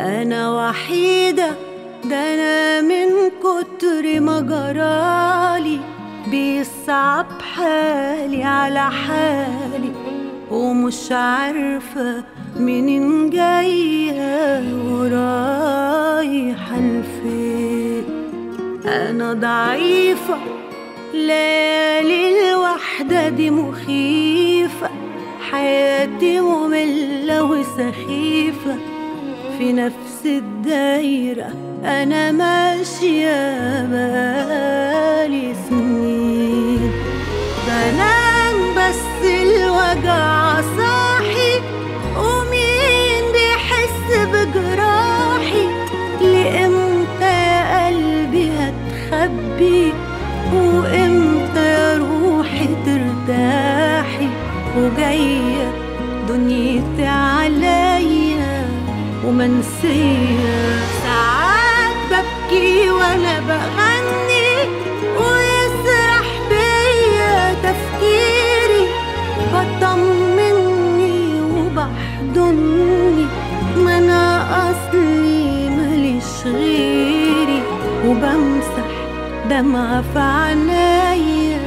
أنا وحيدة ده أنا من كتر ما جرالي بيصعب حالي على حالي. ومش عارفة منين جاية ورايحة لفين. أنا ضعيفة ليالي الوحدة دي مخيفة. حياتي مملة وسخيفة. في نفس الدايرة أنا ماشية بقالي هتخبي وإمتى يا روحي ترتاحي؟ وجاية دنيتي عليا ومنسية ساعات ببكي وأنا بغني ويسرح بيا تفكيري. بطمني وبحضني ما أنا أصلي ماليش وبمسح دمعة في عينيا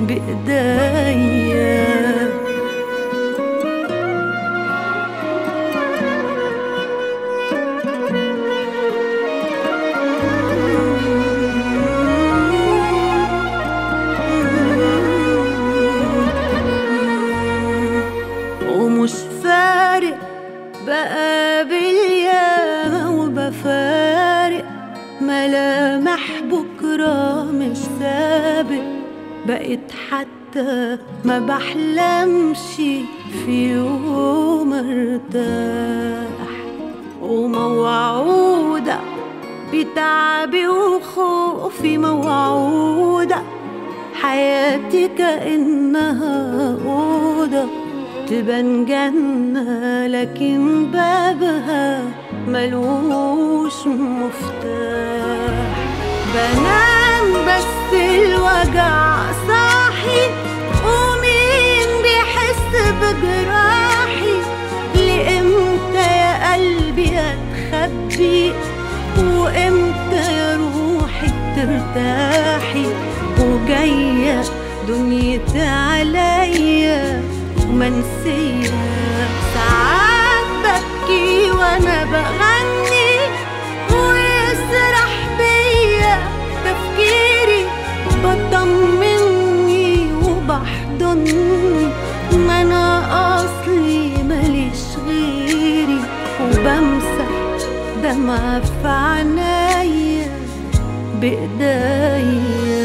بإيديا. ومش فارق بقابل ياما وبفارق ملامح بكرة مش سابق بقيت حتى ما بحلمش في يوم ارتاح. وموعودة بتعبي وخوفي موعودة حياتي كأنها أوضة تبان جنة لكن بابها ملوش مفتاح. بنام بس الوجع صاحي. ومين بيحس بجراحي؟ لإمتى يا قلبي هتخبي؟ وإمتى يا روحي ترتاحي؟ وجاية دنيتي عليا ومنسية ساعات ببكي وأنا بغني ما أنا أصلي ماليش غيري وبمسح دمعة في عينيا بإيديا.